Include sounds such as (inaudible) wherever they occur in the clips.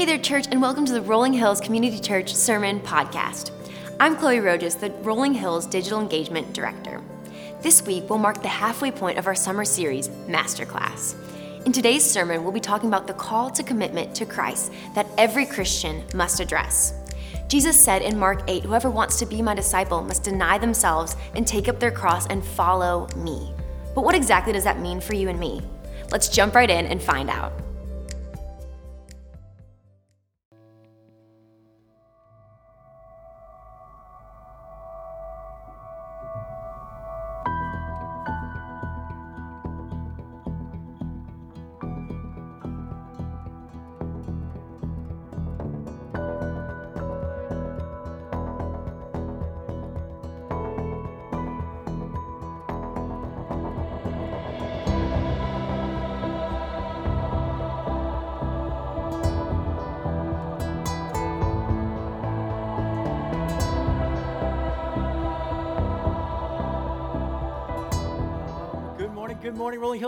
Hey there, church, and welcome to the Rolling Hills Community Church Sermon Podcast. I'm Chloe Rojas, the Rolling Hills Digital Engagement Director. This week will mark the halfway point of our summer series, Masterclass. In today's sermon, we'll be talking about the call to commitment to Christ that every Christian must address. Jesus said in Mark 8, Whoever wants to be my disciple must deny themselves and take up their cross and follow me. But what exactly does that mean for you and me? Let's jump right in and find out.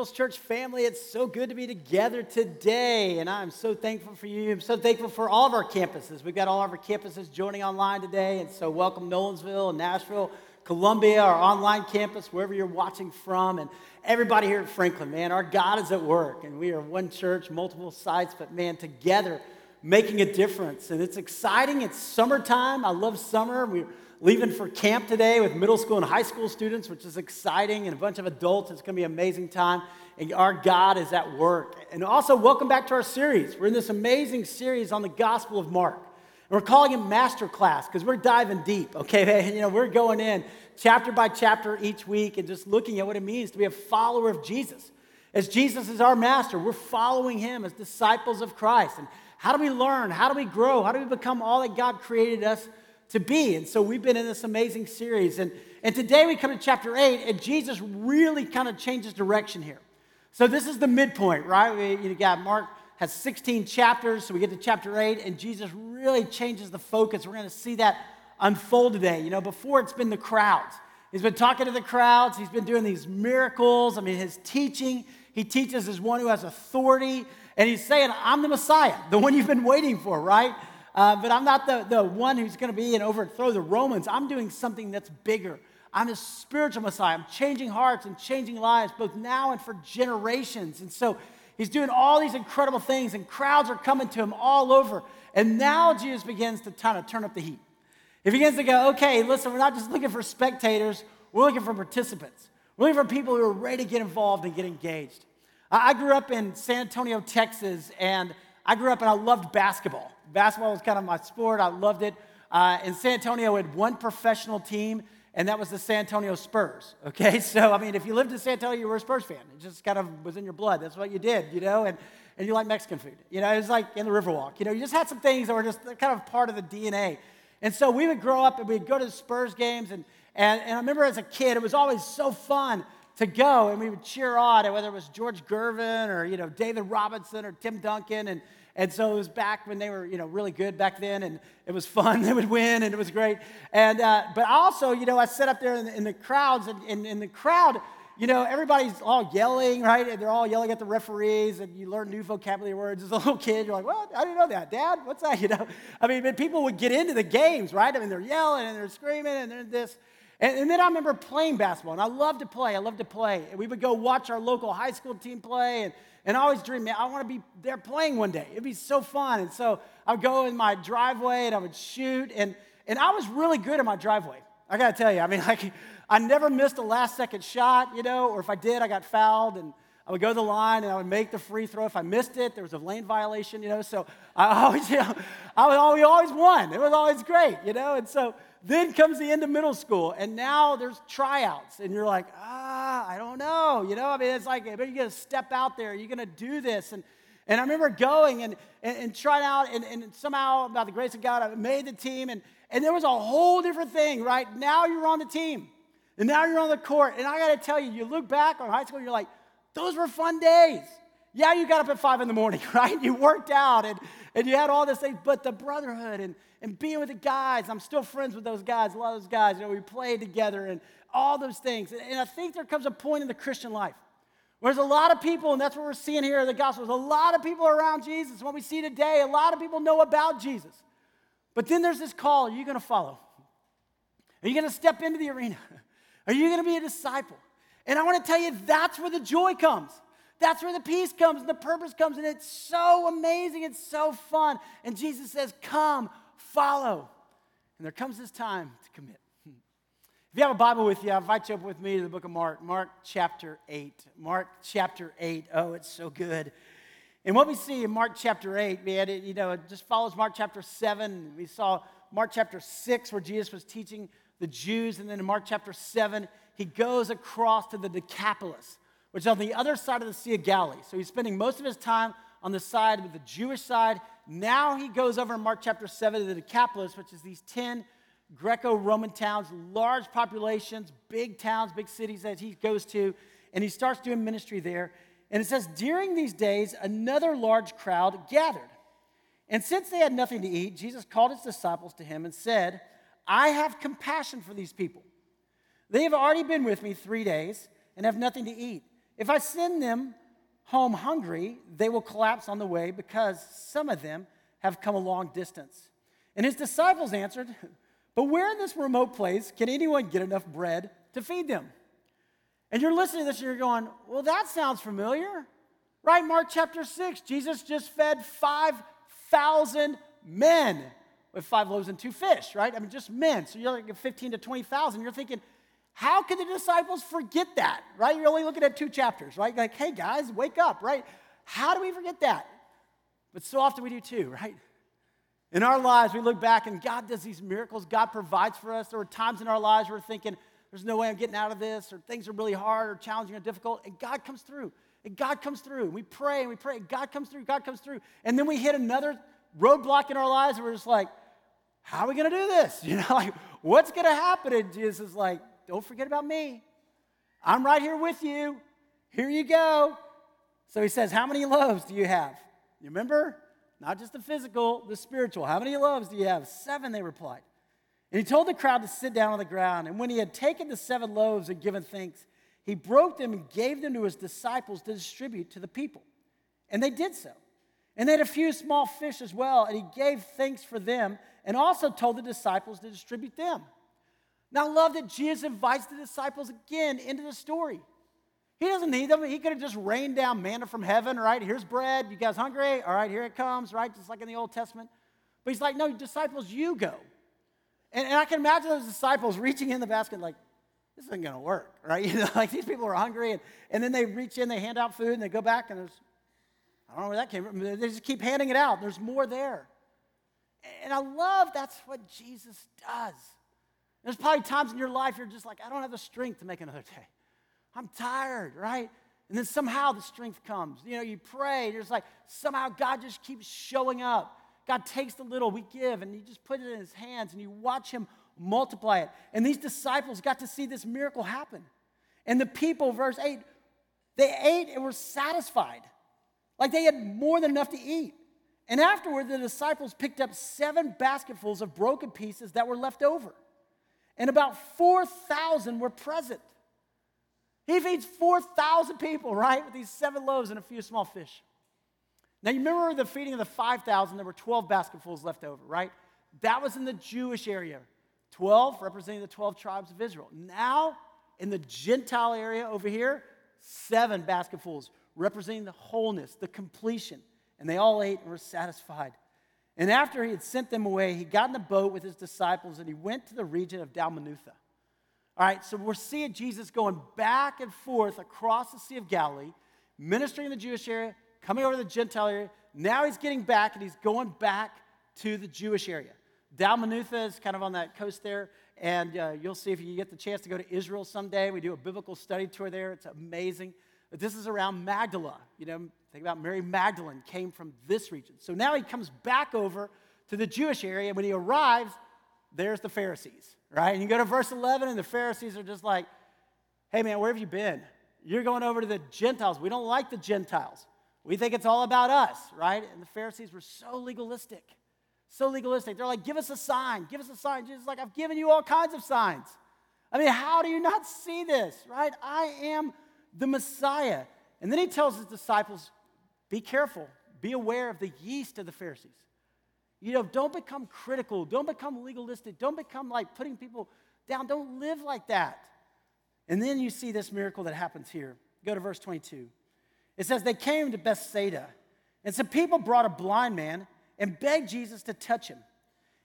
Hills Church family. It's so good to be together today, and I'm so thankful for you. I'm so thankful for all of our campuses. We've got all of our campuses joining online today, and so welcome Nolensville, Nashville, Columbia, our online campus, wherever you're watching from, and everybody here at Franklin. Man, our God is at work, and we are one church, multiple sites, but man, together making a difference. And it's exciting. It's summertime. I love summer. We're leaving for camp today with middle school and high school students, which is exciting, and a bunch of adults. It's going to be an amazing time. And our God is at work. And also, welcome back to our series. We're in this amazing series on the Gospel of Mark. And we're calling it Master Class because we're diving deep, (laughs) okay? You know, we're going in chapter by chapter each week and just looking at what it means to be a follower of Jesus. As Jesus is our master, we're following him as disciples of Christ. And how do we learn? How do we grow? How do we become all that God created us to be. And so we've been in this amazing series. And, and today we come to chapter 8, and Jesus really kind of changes direction here. So this is the midpoint, right? We, you got Mark has 16 chapters, so we get to chapter 8, and Jesus really changes the focus. We're going to see that unfold today. You know, before it's been the crowds. He's been talking to the crowds, he's been doing these miracles. I mean, his teaching, he teaches as one who has authority, and he's saying, I'm the Messiah, the one you've been waiting for, right? Uh, but I'm not the, the one who's going to be and overthrow the Romans. I'm doing something that's bigger. I'm a spiritual Messiah. I'm changing hearts and changing lives, both now and for generations. And so he's doing all these incredible things, and crowds are coming to him all over. And now Jesus begins to kind of turn up the heat. He begins to go, okay, listen, we're not just looking for spectators, we're looking for participants. We're looking for people who are ready to get involved and get engaged. I grew up in San Antonio, Texas, and I grew up and I loved basketball. Basketball was kind of my sport. I loved it. Uh, in San Antonio, had one professional team, and that was the San Antonio Spurs. (laughs) Okay, so I mean, if you lived in San Antonio, you were a Spurs fan. It just kind of was in your blood. That's what you did, you know. And and you like Mexican food. You know, it was like in the Riverwalk. You know, you just had some things that were just kind of part of the DNA. And so we would grow up and we'd go to the Spurs games. And, and, and I remember as a kid, it was always so fun to go and we would cheer on, and whether it was George Gervin or, you know, David Robinson or Tim Duncan. And, and so it was back when they were, you know, really good back then, and it was fun. (laughs) They would win, and it was great. And uh, but also, you know, I sat up there in the, in the crowds, and in the crowd, you know, everybody's all yelling, right? And they're all yelling at the referees, and you learn new vocabulary words as a (laughs) little kid. You're like, well, I didn't know that, Dad. What's that? (laughs) You know, I mean, but people would get into the games, right? I mean, they're yelling and they're screaming and they're this. And, and then I remember playing basketball, and I loved to play. I loved to play. And we would go watch our local high school team play, and and I always dreamed, man, I want to be there playing one day. It'd be so fun. And so I would go in my driveway and I would shoot. And, and I was really good in my driveway. I got to tell you, I mean, (laughs) like, I never missed a last second shot, you know, or if I did, I got fouled. And I would go to the line and I would make the free throw. If I missed it, there was a lane violation, you know. So I (laughs) always, you know, I was always, always won. It was always great, you know. And so then comes the end of middle school, and now there's tryouts, and you're like, ah, I don't know. You know, I mean, it's like, but you're going to step out there, you're going to do this. And, and I remember going and, and, and trying out, and, and somehow, by the grace of God, I made the team, and, and there was a whole different thing, right? Now you're on the team, and now you're on the court. And I got to tell you, you look back on high school, and you're like, those were fun days. Yeah, you got up at five in the morning, (laughs) right? You worked out and, and you had all this thing, but the brotherhood and, and being with the guys. I'm still friends with those guys, a lot of those guys. You know, we played together and all those things. And I think there comes a point in the Christian life where There's a lot of people, and that's what we're seeing here in the gospel. There's a lot of people around Jesus. What we see today, a lot of people know about Jesus. But then there's this call are you going to follow? Are you going to step into the arena? (laughs) Are you going to be a disciple? And I want to tell you, that's where the joy comes. That's where the peace comes and the purpose comes. And it's so amazing. It's so fun. And Jesus says, Come, follow. And there comes this time to commit. (laughs) If you have a Bible with you, I invite you up with me to the book of Mark, Mark chapter 8. Mark chapter 8. Oh, it's so good. And what we see in Mark chapter 8, man, it, you know, it just follows Mark chapter 7. We saw Mark chapter 6 where Jesus was teaching the Jews. And then in Mark chapter 7, he goes across to the Decapolis, which is on the other side of the Sea of Galilee. So he's spending most of his time on the side with the Jewish side. Now he goes over in Mark chapter 7 to the Decapolis, which is these 10 Greco Roman towns, large populations, big towns, big cities that he goes to, and he starts doing ministry there. And it says, during these days, another large crowd gathered. And since they had nothing to eat, Jesus called his disciples to him and said, I have compassion for these people. They have already been with me three days and have nothing to eat. If I send them home hungry, they will collapse on the way because some of them have come a long distance. And his disciples answered, but where in this remote place can anyone get enough bread to feed them? And you're listening to this and you're going, well, that sounds familiar. Right? Mark chapter 6, Jesus just fed 5,000 men with five loaves and two fish, right? I mean, just men. So you're like 15 to 20,000. You're thinking, how could the disciples forget that, right? You're only looking at two chapters, right? Like, hey, guys, wake up, right? How do we forget that? But so often we do too, right? In our lives, we look back and God does these miracles. God provides for us. There were times in our lives where we're thinking, there's no way I'm getting out of this, or things are really hard or challenging or difficult. And God comes through. And God comes through. We pray and we pray. And God comes through. God comes through. And then we hit another roadblock in our lives and we're just like, how are we going to do this? (laughs) You know, like, what's going to happen? And Jesus is like, don't forget about me. I'm right here with you. Here you go. So he says, How many loaves do you have? You remember? Not just the physical, the spiritual. How many loaves do you have? Seven, they replied. And he told the crowd to sit down on the ground. And when he had taken the seven loaves and given thanks, he broke them and gave them to his disciples to distribute to the people. And they did so. And they had a few small fish as well, and he gave thanks for them and also told the disciples to distribute them. Now, I love that Jesus invites the disciples again into the story. He doesn't need them. He could have just rained down manna from heaven, right? Here's bread. You guys hungry? All right, here it comes, right? Just like in the Old Testament. But he's like, no, disciples, you go. And, and I can imagine those disciples reaching in the basket, like, this isn't going to work, right? (laughs) You know, like these people are hungry. And, and then they reach in, they hand out food, and they go back, and there's, I don't know where that came from. They just keep handing it out. There's more there. And I love that's what Jesus does. There's probably times in your life you're just like, I don't have the strength to make another day. I'm tired, right? And then somehow the strength comes. You know, you pray, you're just like, somehow God just keeps showing up. God takes the little we give and you just put it in his hands and you watch him multiply it. And these disciples got to see this miracle happen. And the people, verse 8, they ate and were satisfied. Like they had more than enough to eat. And afterward, the disciples picked up seven basketfuls of broken pieces that were left over. And about 4,000 were present. He feeds 4,000 people, right, with these seven loaves and a few small fish. Now, you remember the feeding of the 5,000, there were 12 basketfuls left over, right? That was in the Jewish area. 12 representing the 12 tribes of Israel. Now, in the Gentile area over here, seven basketfuls representing the wholeness, the completion. And they all ate and were satisfied. And after he had sent them away, he got in the boat with his disciples and he went to the region of Dalmanutha. All right, so we're seeing Jesus going back and forth across the Sea of Galilee, ministering in the Jewish area, coming over to the Gentile area. Now he's getting back and he's going back to the Jewish area. Dalmanutha is kind of on that coast there, and uh, you'll see if you get the chance to go to Israel someday. We do a biblical study tour there. It's amazing. This is around Magdala. You know, think about Mary Magdalene came from this region. So now he comes back over to the Jewish area. And when he arrives, there's the Pharisees right? And you go to verse 11, and the Pharisees are just like, hey, man, where have you been? You're going over to the Gentiles. We don't like the Gentiles. We think it's all about us, right? And the Pharisees were so legalistic, so legalistic. They're like, give us a sign, give us a sign. Jesus is like, I've given you all kinds of signs. I mean, how do you not see this, right? I am the Messiah. And then he tells his disciples, be careful, be aware of the yeast of the Pharisees. You know, don't become critical, don't become legalistic, don't become like putting people down, don't live like that. And then you see this miracle that happens here. Go to verse 22. It says, They came to Bethsaida, and some people brought a blind man and begged Jesus to touch him.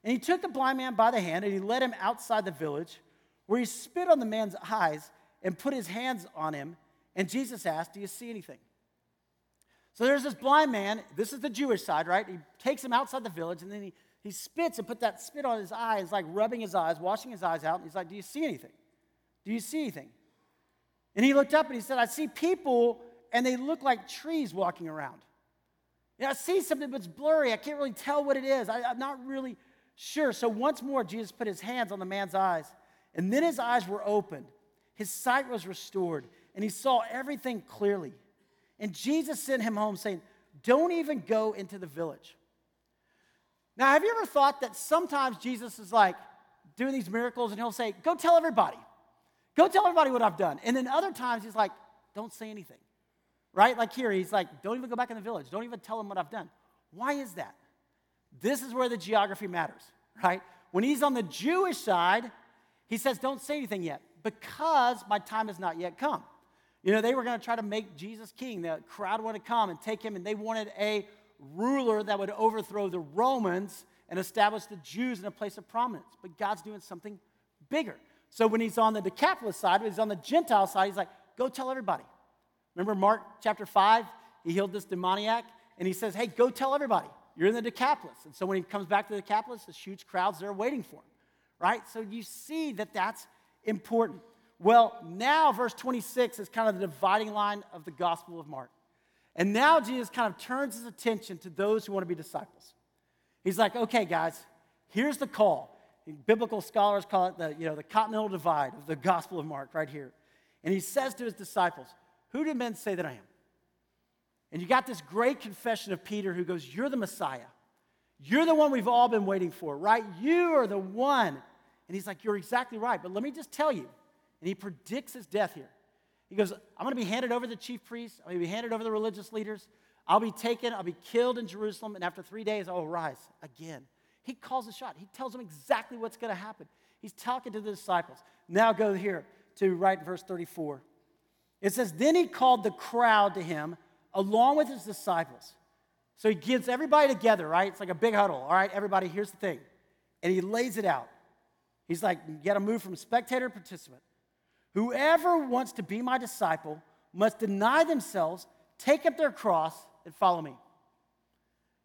And he took the blind man by the hand and he led him outside the village, where he spit on the man's eyes and put his hands on him. And Jesus asked, Do you see anything? So there's this blind man. This is the Jewish side, right? He takes him outside the village and then he, he spits and put that spit on his eyes, like rubbing his eyes, washing his eyes out. And he's like, Do you see anything? Do you see anything? And he looked up and he said, I see people and they look like trees walking around. Yeah, I see something, but it's blurry. I can't really tell what it is. I, I'm not really sure. So once more, Jesus put his hands on the man's eyes, and then his eyes were opened. His sight was restored, and he saw everything clearly. And Jesus sent him home saying, Don't even go into the village. Now, have you ever thought that sometimes Jesus is like doing these miracles and he'll say, Go tell everybody. Go tell everybody what I've done. And then other times he's like, Don't say anything. Right? Like here, he's like, Don't even go back in the village. Don't even tell them what I've done. Why is that? This is where the geography matters, right? When he's on the Jewish side, he says, Don't say anything yet because my time has not yet come. You know, they were going to try to make Jesus king. The crowd wanted to come and take him, and they wanted a ruler that would overthrow the Romans and establish the Jews in a place of prominence. But God's doing something bigger. So when he's on the Decapolis side, when he's on the Gentile side, he's like, Go tell everybody. Remember Mark chapter 5? He healed this demoniac, and he says, Hey, go tell everybody. You're in the Decapolis. And so when he comes back to the Decapolis, there's huge crowds there waiting for him, right? So you see that that's important. Well, now verse 26 is kind of the dividing line of the Gospel of Mark. And now Jesus kind of turns his attention to those who want to be disciples. He's like, okay, guys, here's the call. Biblical scholars call it the, you know, the continental divide of the Gospel of Mark right here. And he says to his disciples, Who do men say that I am? And you got this great confession of Peter who goes, You're the Messiah. You're the one we've all been waiting for, right? You are the one. And he's like, You're exactly right. But let me just tell you. And he predicts his death here. He goes, I'm going to be handed over to the chief priests. I'm going to be handed over to the religious leaders. I'll be taken. I'll be killed in Jerusalem. And after three days, I'll rise again. He calls a shot. He tells them exactly what's going to happen. He's talking to the disciples. Now go here to right verse 34. It says, Then he called the crowd to him along with his disciples. So he gets everybody together, right? It's like a big huddle. All right, everybody, here's the thing. And he lays it out. He's like, you got to move from spectator to participant. Whoever wants to be my disciple must deny themselves, take up their cross, and follow me.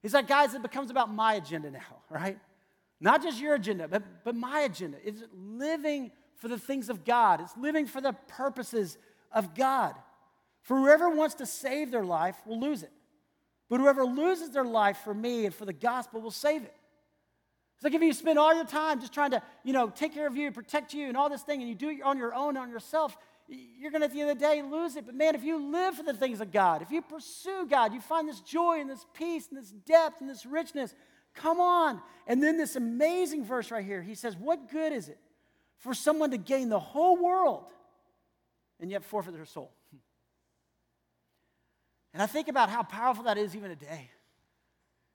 He's like, guys, it becomes about my agenda now, (laughs) right? Not just your agenda, but, but my agenda. It's living for the things of God, it's living for the purposes of God. For whoever wants to save their life will lose it. But whoever loses their life for me and for the gospel will save it. It's like if you spend all your time just trying to, you know, take care of you, protect you, and all this thing, and you do it on your own, on yourself, you're going to, at the end of the day, lose it. But man, if you live for the things of God, if you pursue God, you find this joy and this peace and this depth and this richness. Come on. And then this amazing verse right here, he says, What good is it for someone to gain the whole world and yet forfeit their soul? (laughs) And I think about how powerful that is even today.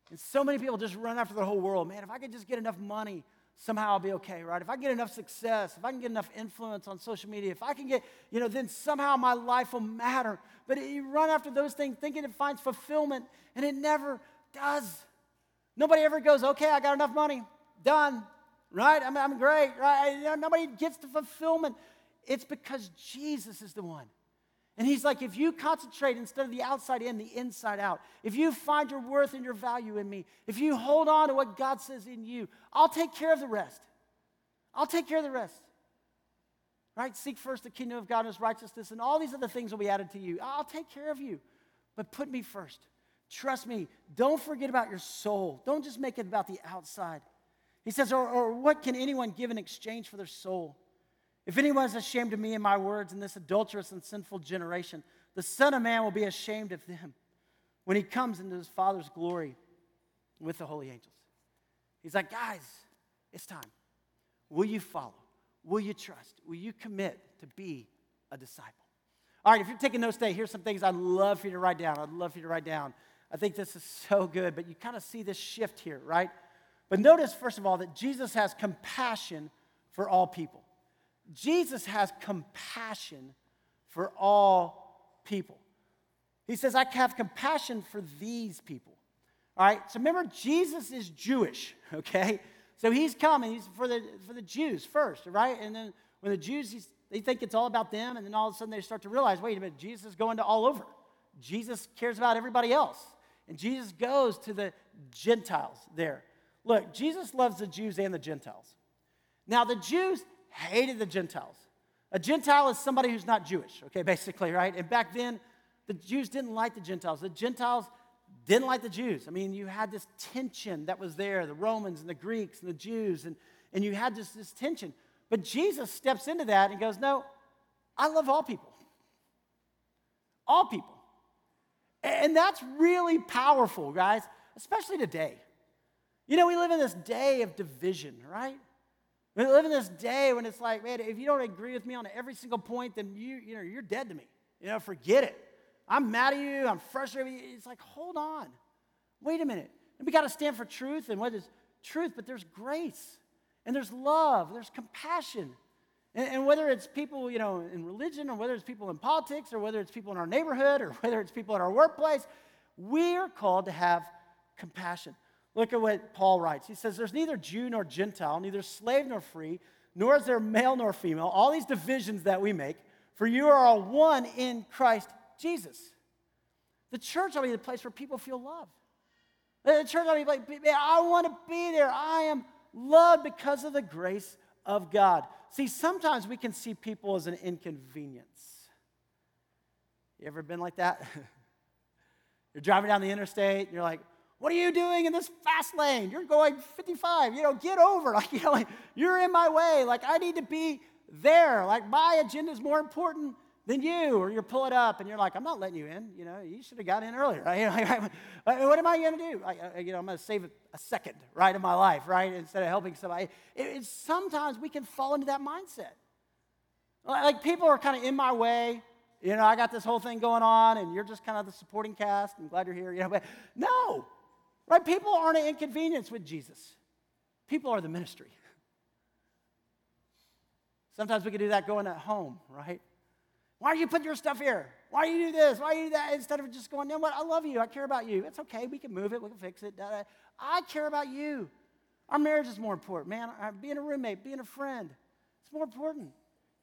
And so many people just run after the whole world. Man, if I could just get enough money, somehow I'll be okay, right? If I get enough success, if I can get enough influence on social media, if I can get, you know, then somehow my life will matter. But you run after those things thinking it finds fulfillment, and it never does. Nobody ever goes, okay, I got enough money, done, right? I'm, I'm great, right? Nobody gets the fulfillment. It's because Jesus is the one. And he's like, if you concentrate instead of the outside in, the inside out, if you find your worth and your value in me, if you hold on to what God says in you, I'll take care of the rest. I'll take care of the rest. Right? Seek first the kingdom of God and his righteousness, and all these other things will be added to you. I'll take care of you. But put me first. Trust me. Don't forget about your soul. Don't just make it about the outside. He says, or, or what can anyone give in exchange for their soul? If anyone is ashamed of me and my words in this adulterous and sinful generation, the Son of Man will be ashamed of them when he comes into his Father's glory with the holy angels. He's like, guys, it's time. Will you follow? Will you trust? Will you commit to be a disciple? All right, if you're taking notes today, here's some things I'd love for you to write down. I'd love for you to write down. I think this is so good, but you kind of see this shift here, right? But notice, first of all, that Jesus has compassion for all people. Jesus has compassion for all people. He says, I have compassion for these people. All right, so remember, Jesus is Jewish, (laughs) okay? So he's coming, he's for the, for the Jews first, right? And then when the Jews, they think it's all about them, and then all of a sudden they start to realize, wait a minute, Jesus is going to all over. Jesus cares about everybody else. And Jesus goes to the Gentiles there. Look, Jesus loves the Jews and the Gentiles. Now, the Jews hated the Gentiles. A Gentile is somebody who's not Jewish, okay, basically, right? And back then, the Jews didn't like the Gentiles. The Gentiles didn't like the Jews. I mean, you had this tension that was there the Romans and the Greeks and the Jews, and, and you had this, this tension. But Jesus steps into that and goes, No, I love all people. All people. And that's really powerful, guys, especially today. You know, we live in this day of division, right? We live in this day when it's like, man, if you don't agree with me on every single point, then you, you know, you're dead to me. You know, forget it. I'm mad at you. I'm frustrated. You. It's like, hold on. Wait a minute. And we got to stand for truth. And what is truth? But there's grace, and there's love, there's compassion. And, and whether it's people, you know, in religion, or whether it's people in politics, or whether it's people in our neighborhood, or (laughs) whether it's people in our workplace, we are called to have compassion. Look at what Paul writes. He says, There's neither Jew nor Gentile, neither slave nor free, nor is there male nor female, all these divisions that we make, for you are all one in Christ Jesus. The church ought to be the place where people feel loved. The church ought to be like, I want to be there. I am loved because of the grace of God. See, sometimes we can see people as an inconvenience. You ever been like that? (laughs) you're driving down the interstate and you're like, what are you doing in this fast lane? You're going 55. You know, get over. (laughs) Like, you know, like, you're in my way. Like, I need to be there. Like, my agenda is more important than you, or you pull it up and you're like, I'm not letting you in. You know, you should have got in earlier. (laughs) Right? You know, what am I going to do? I, you know, I'm going to save a second, right, of my life, right, instead of helping somebody. It, it's, sometimes we can fall into that mindset. Like people are kind of in my way. You know, I got this whole thing going on, and you're just kind of the supporting cast. I'm glad you're here. You know, but no, right? People aren't an inconvenience with Jesus. People are the ministry. Sometimes we can do that going at home, right? Why are you putting your stuff here? Why do you do this? Why do you do that? Instead of just going, you know what? I love you. I care about you. It's okay. We can move it. We can fix it. I care about you. Our marriage is more important, man. Being a roommate, being a friend, it's more important.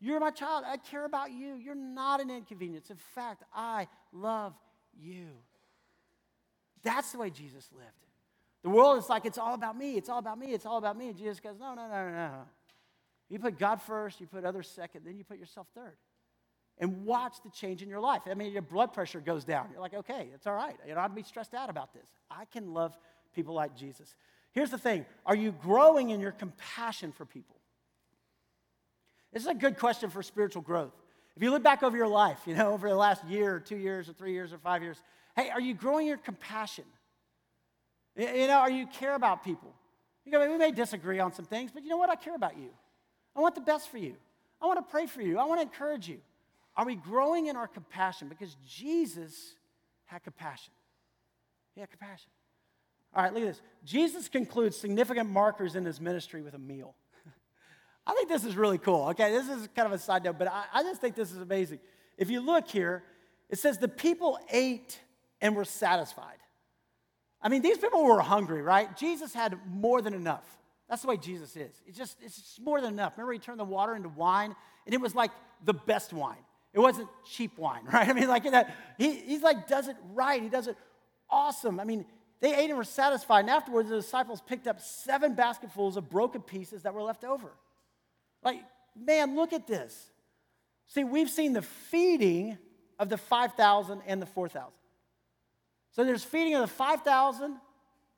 You're my child. I care about you. You're not an inconvenience. In fact, I love you. That's the way Jesus lived. The world is like, it's all about me. It's all about me. It's all about me. And Jesus goes, no, no, no, no, no. You put God first, you put others second, then you put yourself third and watch the change in your life. I mean, your blood pressure goes down. You're like, okay, it's all right. You don't have to be stressed out about this. I can love people like Jesus. Here's the thing Are you growing in your compassion for people? This is a good question for spiritual growth. If you look back over your life, you know, over the last year or two years or three years or five years, hey, are you growing your compassion? You know, are you care about people? You we may disagree on some things, but you know what? I care about you. I want the best for you. I want to pray for you. I want to encourage you. Are we growing in our compassion? Because Jesus had compassion. He had compassion. All right, look at this. Jesus concludes significant markers in his ministry with a meal. (laughs) I think this is really cool. Okay, this is kind of a side note, but I, I just think this is amazing. If you look here, it says the people ate and were satisfied. I mean, these people were hungry, right? Jesus had more than enough. That's the way Jesus is. It's just, it's just more than enough. Remember, he turned the water into wine, and it was like the best wine. It wasn't cheap wine, (laughs) right? I mean, like that, he, he's like does it right. He does it awesome. I mean, they ate and were satisfied. And afterwards, the disciples picked up seven basketfuls of broken pieces that were left over. Like, man, look at this. See, we've seen the feeding of the 5,000 and the 4,000. So there's feeding of the 5,000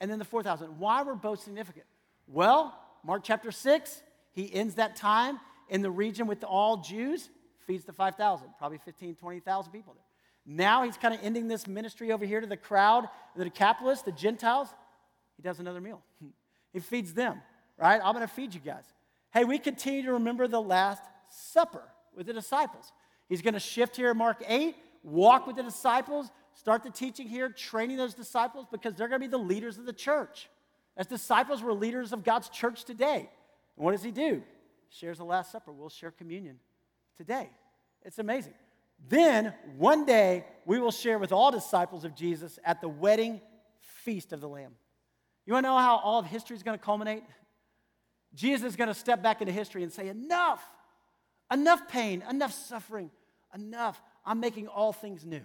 and then the 4,000. Why were both significant? Well, Mark chapter 6, he ends that time in the region with all Jews feeds the 5,000, probably 15, 20,000 people there. Now he's kind of ending this ministry over here to the crowd, the Decapolis, the Gentiles. He does another meal. (laughs) he feeds them, right? I'm going to feed you guys. Hey, we continue to remember the Last Supper with the disciples. He's going to shift here in Mark 8, walk with the disciples, start the teaching here, training those disciples because they're going to be the leaders of the church. As disciples, we're leaders of God's church today. And what does he do? Shares the Last Supper. We'll share communion today. It's amazing. Then, one day, we will share with all disciples of Jesus at the wedding feast of the Lamb. You want to know how all of history is going to culminate? Jesus is going to step back into history and say, Enough, enough pain, enough suffering, enough. I'm making all things new.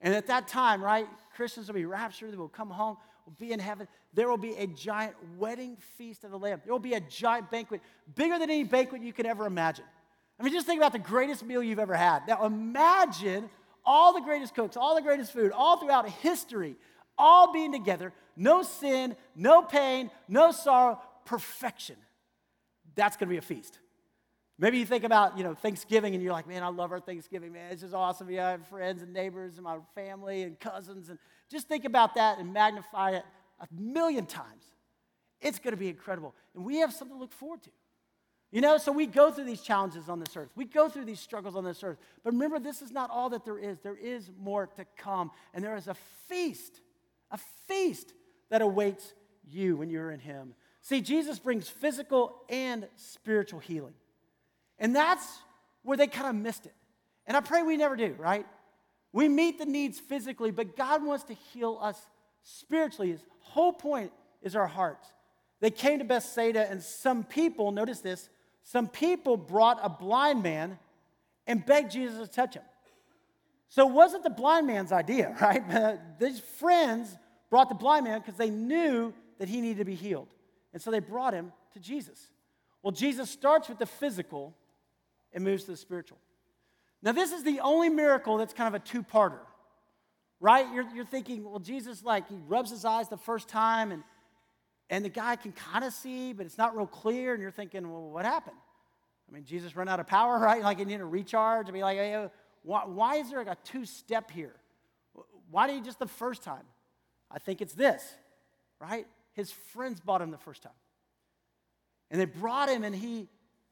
And at that time, right, Christians will be raptured, they will come home, will be in heaven. There will be a giant wedding feast of the Lamb. There will be a giant banquet, bigger than any banquet you could ever imagine. I mean, just think about the greatest meal you've ever had. Now, imagine all the greatest cooks, all the greatest food, all throughout history, all being together, no sin, no pain, no sorrow, perfection. That's going to be a feast. Maybe you think about, you know, Thanksgiving and you're like, man, I love our Thanksgiving, man. It's just awesome. Yeah, I have friends and neighbors and my family and cousins. And just think about that and magnify it a million times. It's going to be incredible. And we have something to look forward to. You know, so we go through these challenges on this earth. We go through these struggles on this earth. But remember, this is not all that there is. There is more to come. And there is a feast, a feast that awaits you when you're in Him. See, Jesus brings physical and spiritual healing. And that's where they kind of missed it. And I pray we never do, right? We meet the needs physically, but God wants to heal us spiritually. His whole point is our hearts. They came to Bethsaida, and some people, notice this, some people brought a blind man and begged Jesus to touch him. So it wasn't the blind man's idea, (laughs) right? (laughs) These friends brought the blind man because they knew that he needed to be healed. And so they brought him to Jesus. Well, Jesus starts with the physical and moves to the spiritual. Now, this is the only miracle that's kind of a two parter, right? You're, you're thinking, well, Jesus, like, he rubs his eyes the first time and, and the guy can kind of see, but it's not real clear. And you're thinking, well, what happened? I mean, Jesus run out of power, (laughs) right? Like, he needed to recharge and be like, hey, why, why is there like a two step here? Why did he just the first time? I think it's this, right? His friends bought him the first time. And they brought him, and he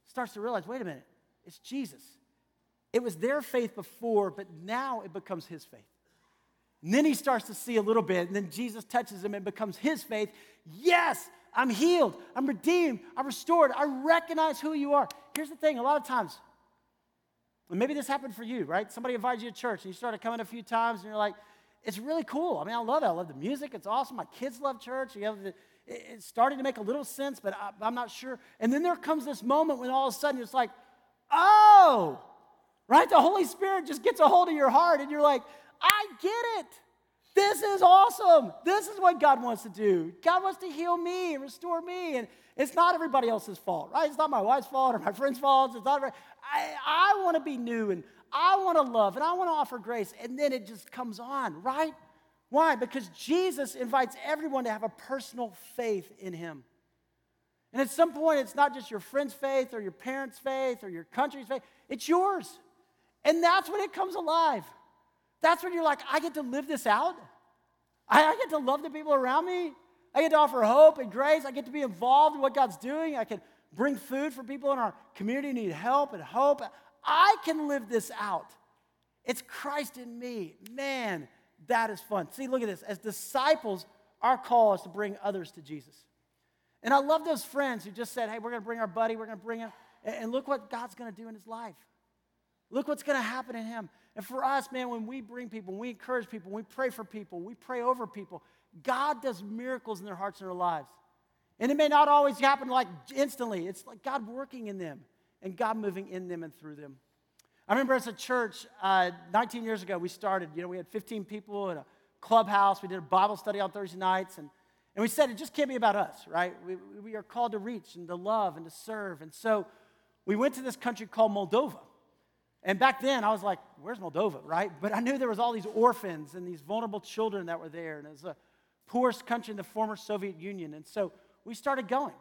starts to realize wait a minute, it's Jesus. It was their faith before, but now it becomes his faith. And then he starts to see a little bit, and then Jesus touches him and becomes his faith. Yes, I'm healed, I'm redeemed, I'm restored, I recognize who you are. Here's the thing a lot of times, and maybe this happened for you, right? Somebody invited you to church, and you started coming a few times, and you're like, it's really cool. I mean, I love it. I love the music. It's awesome. My kids love church. You have the, it's starting to make a little sense, but I, I'm not sure. And then there comes this moment when all of a sudden it's like, oh, right? The Holy Spirit just gets a hold of your heart, and you're like, I get it. This is awesome. This is what God wants to do. God wants to heal me and restore me. And it's not everybody else's fault, right? It's not my wife's fault or my friend's fault. It's not, I, I want to be new and I want to love and I want to offer grace. And then it just comes on, right? Why? Because Jesus invites everyone to have a personal faith in him. And at some point, it's not just your friend's faith or your parents' faith or your country's faith, it's yours. And that's when it comes alive. That's when you're like, I get to live this out. I, I get to love the people around me. I get to offer hope and grace. I get to be involved in what God's doing. I can bring food for people in our community need help and hope. I can live this out. It's Christ in me. Man, that is fun. See, look at this. As disciples, our call is to bring others to Jesus. And I love those friends who just said, hey, we're going to bring our buddy, we're going to bring him. And look what God's going to do in his life. Look what's going to happen in him. And for us, man, when we bring people, we encourage people, we pray for people, we pray over people, God does miracles in their hearts and their lives. And it may not always happen like instantly. It's like God working in them and God moving in them and through them. I remember as a church, uh, 19 years ago, we started, you know, we had 15 people in a clubhouse. We did a Bible study on Thursday nights. And, and we said it just can't be about us, right? We, we are called to reach and to love and to serve. And so we went to this country called Moldova. And back then, I was like, where's Moldova, right? But I knew there was all these orphans and these vulnerable children that were there. And it was the poorest country in the former Soviet Union. And so we started going.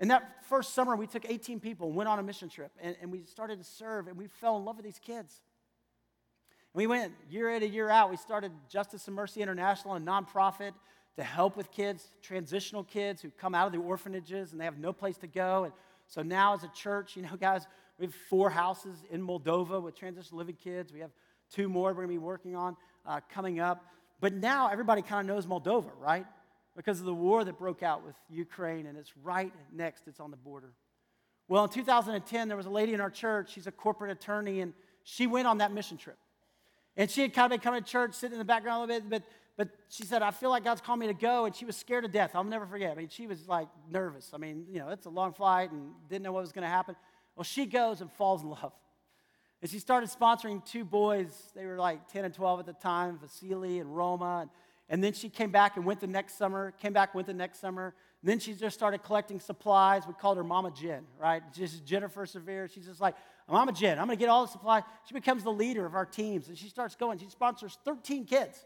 And that first summer, we took 18 people and went on a mission trip. And, and we started to serve, and we fell in love with these kids. And we went year in and year out. We started Justice and Mercy International, a nonprofit to help with kids, transitional kids who come out of the orphanages and they have no place to go. And so now, as a church, you know, (laughs) guys, We have four houses in Moldova with transitional living kids. We have two more we're going to be working on uh, coming up. But now everybody kind of knows Moldova, right? Because of the war that broke out with Ukraine, and it's right next, it's on the border. Well, in 2010, there was a lady in our church, she's a corporate attorney, and she went on that mission trip. And she had kind of been coming to church, sitting in the background a little bit, but, but she said, I feel like God's called me to go, and she was scared to death. I'll never forget. I mean, she was like nervous. I mean, you know, it's a long flight and didn't know what was going to happen. Well, she goes and falls in love. And she started sponsoring two boys. They were like 10 and 12 at the time, Vasily and Roma. And, and then she came back and went the next summer, came back, went the next summer. And then she just started collecting supplies. We called her Mama Jen, right? Just Jennifer Severe. She's just like, Mama Jen, I'm going to get all the supplies. She becomes the leader of our teams. And she starts going. She sponsors 13 kids,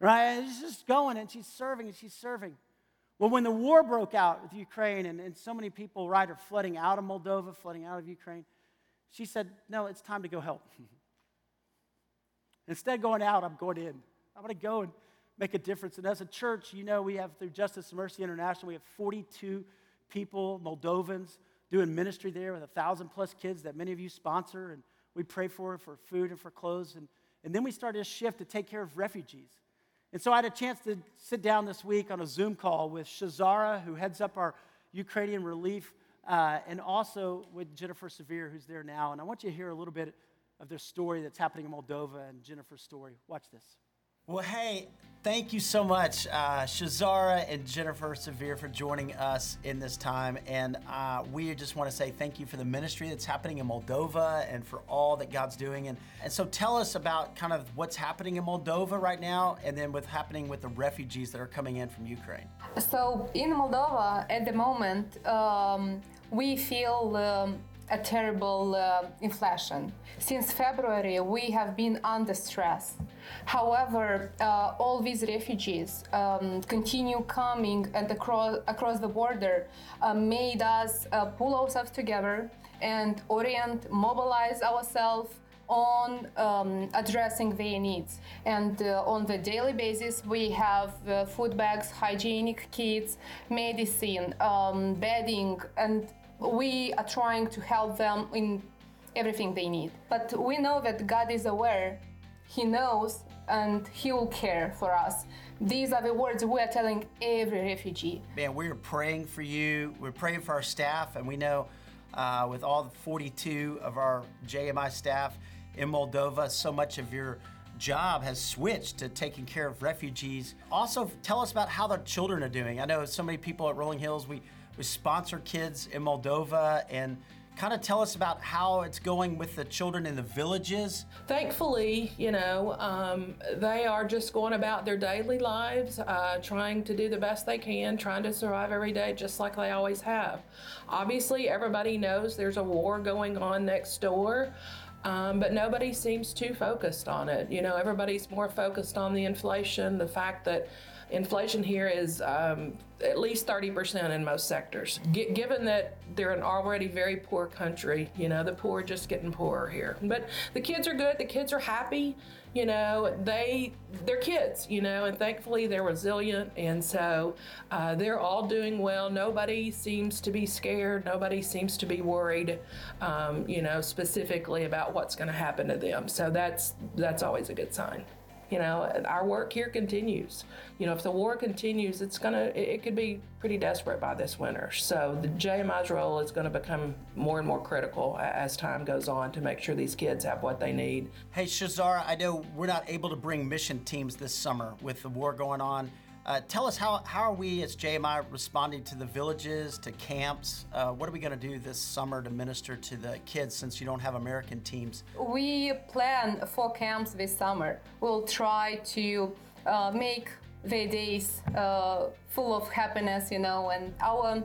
right? And she's just going and she's serving and she's serving. Well, when the war broke out with Ukraine and, and so many people, right, are flooding out of Moldova, flooding out of Ukraine, she said, No, it's time to go help. (laughs) Instead of going out, I'm going in. I'm going to go and make a difference. And as a church, you know, we have through Justice and Mercy International, we have 42 people, Moldovans, doing ministry there with a thousand plus kids that many of you sponsor. And we pray for for food and for clothes. And, and then we started a shift to take care of refugees. And so I had a chance to sit down this week on a Zoom call with Shazara, who heads up our Ukrainian relief uh, and also with Jennifer Severe, who's there now. And I want you to hear a little bit of their story that's happening in Moldova and Jennifer's story. Watch this. Well, hey, thank you so much, uh, Shazara and Jennifer Severe, for joining us in this time. And uh, we just want to say thank you for the ministry that's happening in Moldova and for all that God's doing. And, and so tell us about kind of what's happening in Moldova right now and then what's happening with the refugees that are coming in from Ukraine. So, in Moldova, at the moment, um, we feel um, a terrible uh, inflation. Since February, we have been under stress. However, uh, all these refugees um, continue coming and across, across the border uh, made us uh, pull ourselves together and orient, mobilize ourselves on um, addressing their needs. And uh, on the daily basis, we have uh, food bags, hygienic kits, medicine, um, bedding, and we are trying to help them in everything they need. But we know that God is aware, He knows, and He will care for us. These are the words we are telling every refugee. Man, we're praying for you. We're praying for our staff, and we know uh, with all the 42 of our JMI staff in Moldova, so much of your job has switched to taking care of refugees. Also, tell us about how the children are doing. I know so many people at Rolling Hills, we we sponsor kids in Moldova and kind of tell us about how it's going with the children in the villages. Thankfully, you know, um, they are just going about their daily lives, uh, trying to do the best they can, trying to survive every day just like they always have. Obviously, everybody knows there's a war going on next door. Um, but nobody seems too focused on it. You know, everybody's more focused on the inflation, the fact that inflation here is um, at least 30% in most sectors. G- given that they're an already very poor country, you know, the poor just getting poorer here. But the kids are good, the kids are happy, you know, they, they're kids, you know, and thankfully they're resilient. And so uh, they're all doing well. Nobody seems to be scared, nobody seems to be worried, um, you know, specifically about what's going to happen to them. So that's, that's always a good sign you know, our work here continues. You know, if the war continues, it's gonna, it could be pretty desperate by this winter. So the JMI's role is going to become more and more critical as time goes on to make sure these kids have what they need. Hey, Shazara, I know we're not able to bring mission teams this summer with the war going on. Uh, tell us how, how are we as JMI responding to the villages, to camps? Uh, what are we going to do this summer to minister to the kids since you don't have American teams? We plan four camps this summer. We'll try to uh, make the days uh, full of happiness, you know, and our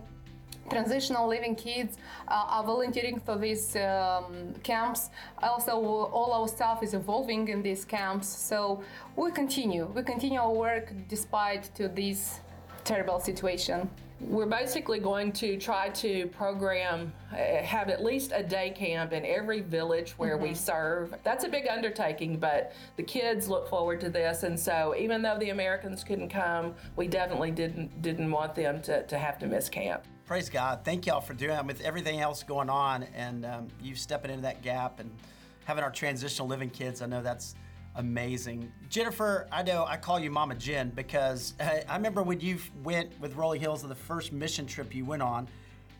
transitional living kids uh, are volunteering for these um, camps. Also, all our staff is evolving in these camps. So we continue. We continue our work despite to this terrible situation. We're basically going to try to program, uh, have at least a day camp in every village where we serve. That's a big undertaking, but the kids look forward to this. And so, even though the Americans couldn't come, we definitely didn't didn't want them to, to have to miss camp. Praise God. Thank y'all for doing that with everything else going on and um, you stepping into that gap and having our transitional living kids. I know that's amazing. Jennifer, I know I call you Mama Jen because uh, (laughs) I remember when you went with Rolling Hills on the first mission trip you went on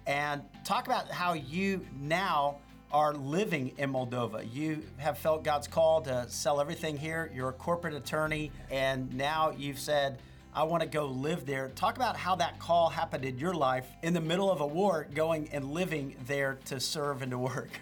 and talk about how you now are living in Moldova. You have felt God's call to sell everything here. You're a corporate attorney and now you've said, I want to go live there. Talk about how that call happened in your life in the middle of a war, going and living there to serve and to work.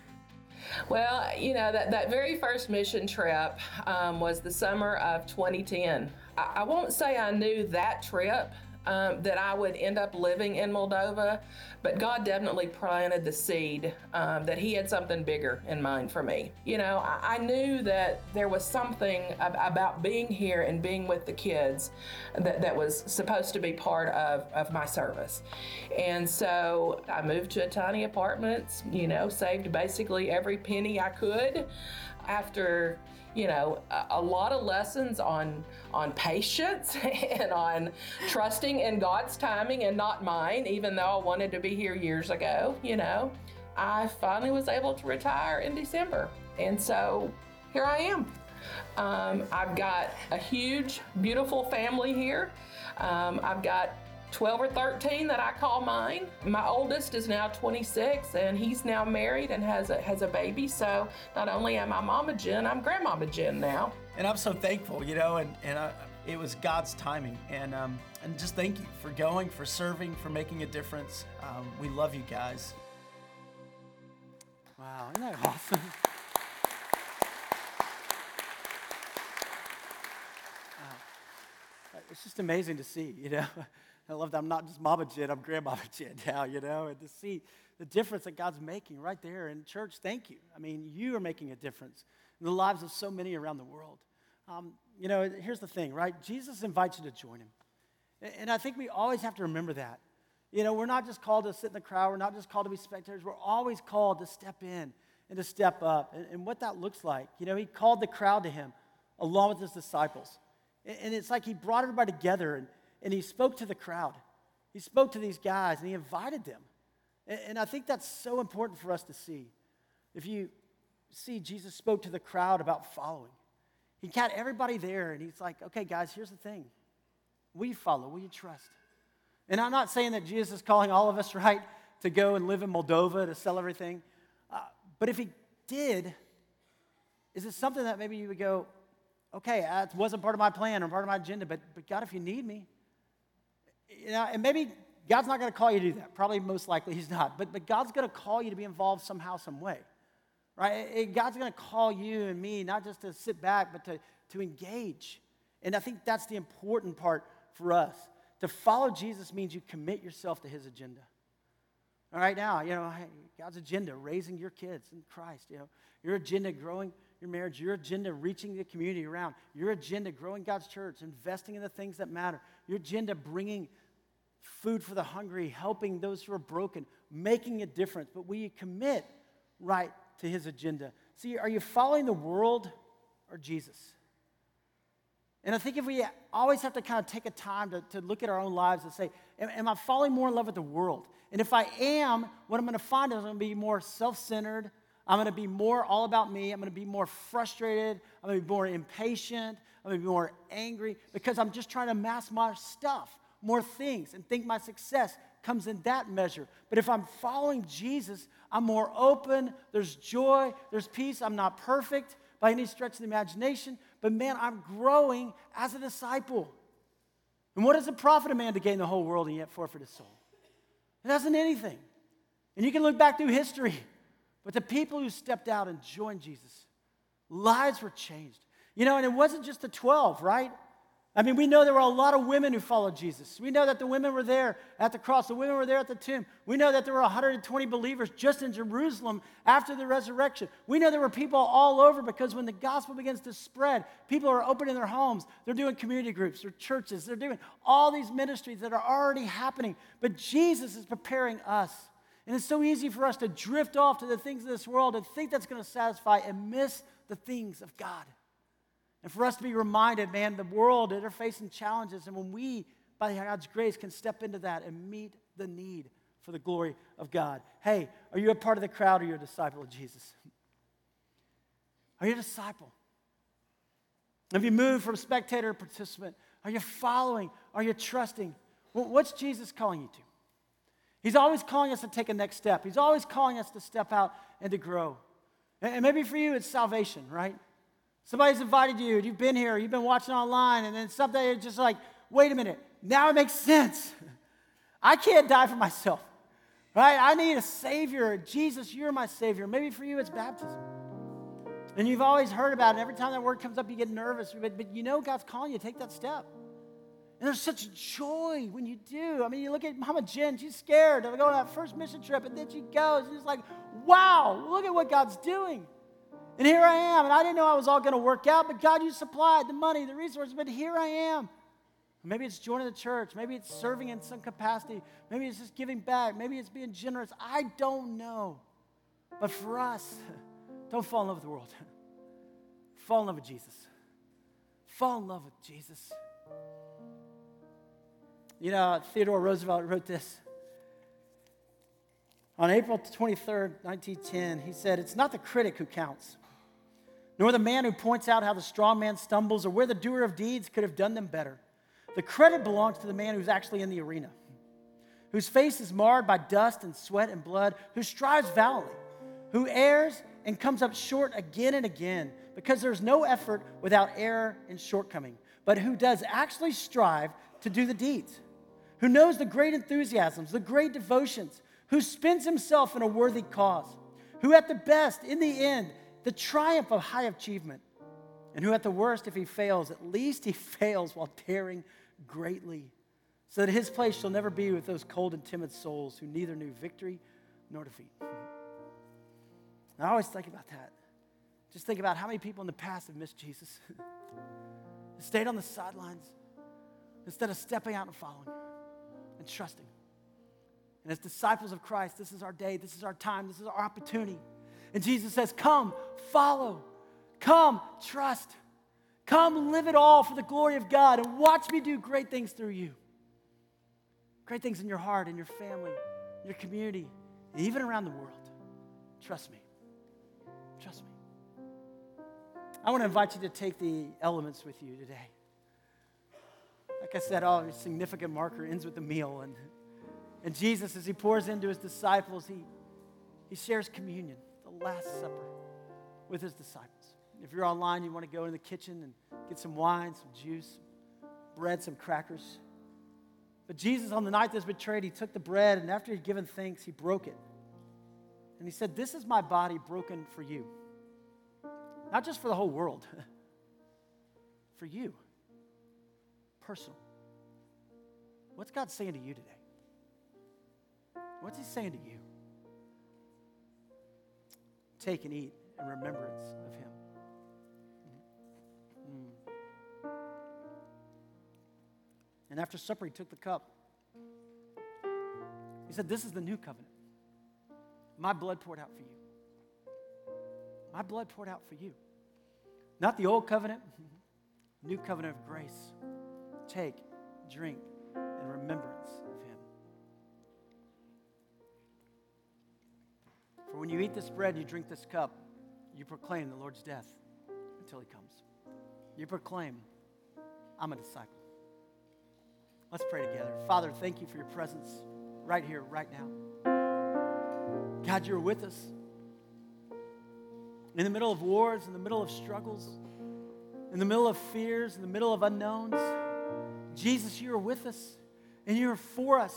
Well, you know, that, that very first mission trip um, was the summer of 2010. I, I won't say I knew that trip um, that I would end up living in Moldova, but God definitely planted the seed um, that He had something bigger in mind for me. You know, I, I knew that there was something ab- about being here and being with the kids that, that was supposed to be part of, of my service. And so I moved to a tiny apartment, you know, saved basically every penny I could after you know a, a, lot of lessons on on patience (laughs) and on trusting in God's timing and not mine even though I wanted to be here years ago you know. I finally was able to retire in December and so here I am. Um, I've got a huge beautiful family here. Um, I've got 12 or 13 that I call mine. My oldest is now 26 and he's now married and has a, has a baby. So not only am I Mama Jen, I'm Grandmama Jen now. And I'm so thankful, you know, and, and I, it was God's timing. And, um, and just thank you for going, for serving, for making a difference. Um, we love you guys. Wow, isn't that awesome? (laughs) Wow. It's just amazing to see, you know. (laughs) I love that I'm not just Mama Jen, I'm Grandmama (laughs) Jen now, you know, and to see the difference that God's making right there. in church, thank you. I mean, you are making a difference in the lives of so many around the world. Um, you know, here's the thing, right? Jesus invites you to join him. And I think we always have to remember that. You know, we're not just called to sit in the crowd, we're not just called to be spectators, we're always called to step in and to step up. And, and what that looks like, you know, he called the crowd to him along with his disciples. And, and it's like he brought everybody together and and he spoke to the crowd. He spoke to these guys and he invited them. And, and I think that's so important for us to see. If you see, Jesus spoke to the crowd about following. He got everybody there and he's like, okay, guys, here's the thing. You follow? You trust? And I'm not saying that Jesus is calling all of us, (laughs) right, to go and live in Moldova to sell everything. Uh, but if he did, is it something that maybe you would go, okay, that wasn't part of my plan or part of my agenda, but, but God, if you need me, you know, and maybe God's not going to call you to do that. Probably most likely He's not. But, but God's going to call you to be involved somehow, some way. Right? God's going to call you and me not just to sit back, but to, to engage. And I think that's the important part for us. To follow Jesus means you commit yourself to His agenda. All right, now, you know, God's agenda, raising your kids in Christ, you know, your agenda, growing your marriage, your agenda, reaching the community around, your agenda, growing God's church, investing in the things that matter, your agenda, bringing food for the hungry, helping those who are broken, making a difference. But will you commit right to his agenda? See, are you following the world or Jesus? And I think if we always have to kind of take a time to, to look at our own lives and say, am, am I falling more in love with the world? And if I am, what I'm going to find is I'm going to be more self centered. I'm going to be more all about me. I'm going to be more frustrated. I'm going to be more impatient. I'm going to be more angry because I'm just trying to mass my stuff more things and think my success comes in that measure. But if I'm following Jesus, I'm more open, there's joy, there's peace. I'm not perfect by any stretch of the imagination, but man, I'm growing as a disciple. And what does it profit a man to gain the whole world and yet forfeit his soul? It doesn't anything. And you can look back through history, but the people who stepped out and joined Jesus, lives were changed. You know, and it wasn't just the 12, right? I mean, we know there were a lot of women who followed Jesus. We know that the women were there at the cross, the women were there at the tomb. We know that there were 120 believers just in Jerusalem after the resurrection. We know there were people all over because when the gospel begins to spread, people are opening their homes. They're doing community groups, they're churches, they're doing all these ministries that are already happening. But Jesus is preparing us. And it's so easy for us to drift off to the things of this world and think that's going to satisfy and miss the things of God. And for us to be reminded, man, the world, they're facing challenges. And when we, by God's grace, can step into that and meet the need for the glory of God. Hey, are you a part of the crowd or you a disciple of Jesus? (laughs) Are you a disciple? Have you moved from spectator to participant? Are you following? Are you trusting? what's Jesus calling you to? He's always calling us to take a next step. He's always calling us to step out and to grow. And maybe for you, it's salvation, right? Somebody's invited you, you've been here, you've been watching online, and then something is just like, wait a minute, now it makes sense. (laughs) I can't die for myself, right? I need a Savior. Jesus, you're my Savior. Maybe for you, it's baptism. And you've always heard about it. Every time that word comes up, you get nervous. But, but you know God's calling you to take that step. And there's such joy when you do. I mean, you look at Mama Jen, she's scared of going on that first mission trip, and then she goes, and it's like, wow, look at what God's doing. And here I am, and I didn't know I was all going to work out, but God, you supplied the money, the resources, but here I am. Maybe it's joining the church. Maybe it's serving in some capacity. Maybe it's just giving back. Maybe it's being generous. I don't know. But for us, (laughs) don't fall in love with the world. (laughs) fall in love with Jesus. Fall in love with Jesus. You know, Theodore Roosevelt wrote this. On April 23rd, 1910, he said, It's not the critic who counts, nor the man who points out how the strong man stumbles or where the doer of deeds could have done them better. The credit belongs to the man who's actually in the arena, whose face is marred by dust and sweat and blood, who strives valiantly, who errs and comes up short again and again, because there's no effort without error and shortcoming, but who does actually strive to do the deeds, who knows the great enthusiasms, the great devotions, who spends himself in a worthy cause, who at the best, in the end, the triumph of high achievement, and who at the worst, if he fails, at least he (laughs) fails while daring greatly, so that his place shall never be with those cold and timid souls who neither knew victory nor defeat. I always think about that. Just think about how many people in the past have missed Jesus, (laughs) stayed on the sidelines instead of stepping out and following and trusting. And as disciples of Christ, this is our day, this is our time, this is our opportunity and Jesus says, Come, follow. Come, trust. Come, live it all for the glory of God and watch me do great things through you. Great things in your heart, in your family, your community, even around the world. Trust me. Trust me. I want to invite you to take the elements with you today. Like I said, oh, significant marker ends with a meal. And, and Jesus, as he pours into his disciples, he, he shares communion. The Last Supper with his disciples. If you're online, you want to go in the kitchen and get some wine, some juice, bread, some crackers. But Jesus, on the night that was betrayed, he took the bread, and after he'd given thanks, he broke it. And he said, This is my body broken for you. Not just for the whole world, (laughs) for you. Personal. What's God saying to you today? What's he saying to you? Take and eat in remembrance of him. Mm. And after supper, he took the cup. He said, This is the new covenant. My blood poured out for you. My blood poured out for you. Not the old covenant, (laughs) new covenant of grace. Take, drink in remembrance of him. For when you eat this bread and you drink this cup, you proclaim the Lord's death until he comes. You proclaim, I'm a disciple. Let's pray together. Father, thank you for your presence right here, right now. God, you're with us. In the middle of wars, in the middle of struggles, in the middle of fears, in the middle of unknowns, Jesus, you are with us and you are for us.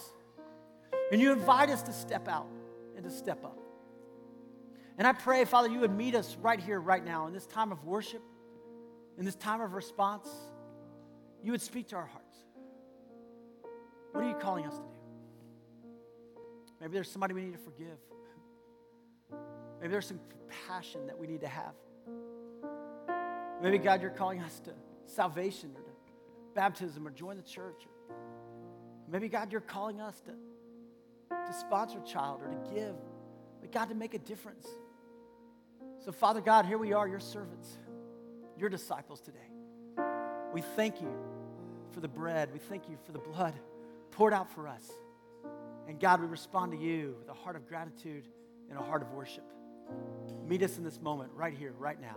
And you invite us to step out and to step up. And I pray, Father, you would meet us right here, right now, in this time of worship, in this time of response. you would speak to our hearts. What are you calling us to do? Maybe there's somebody we need to forgive. Maybe there's some compassion that we need to have. Maybe, God, you're calling us to salvation or baptism or join the church. Maybe, God, you're calling us to, to sponsor a child or to give. But, God, to make a difference. So, Father God, here we are, your servants, your disciples today. We thank you for the bread. We thank you for the blood poured out for us. And God, we respond to you with a heart of gratitude and a heart of worship. Meet us in this moment, right here, right now.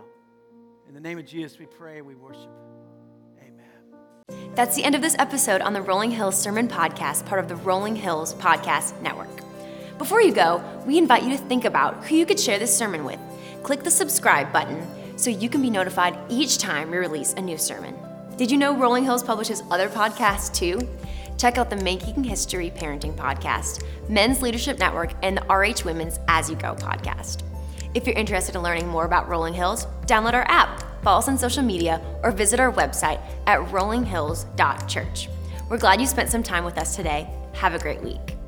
In the name of Jesus, we pray, we worship. That's the end of this episode on the Rolling Hills Sermon Podcast, part of the Rolling Hills Podcast Network. Before you go, we invite you to think about who you could share this sermon with. Click the subscribe button so you can be notified each time we release a new sermon. Did you know Rolling Hills publishes other podcasts too? Check out the Making History Parenting Podcast, Men's Leadership Network, and the RH Women's As You Go podcast. If you're interested in learning more about Rolling Hills, download our app, follow us on social media, or visit our website at rollinghills.church. We're glad you spent some time with us today. Have a great week.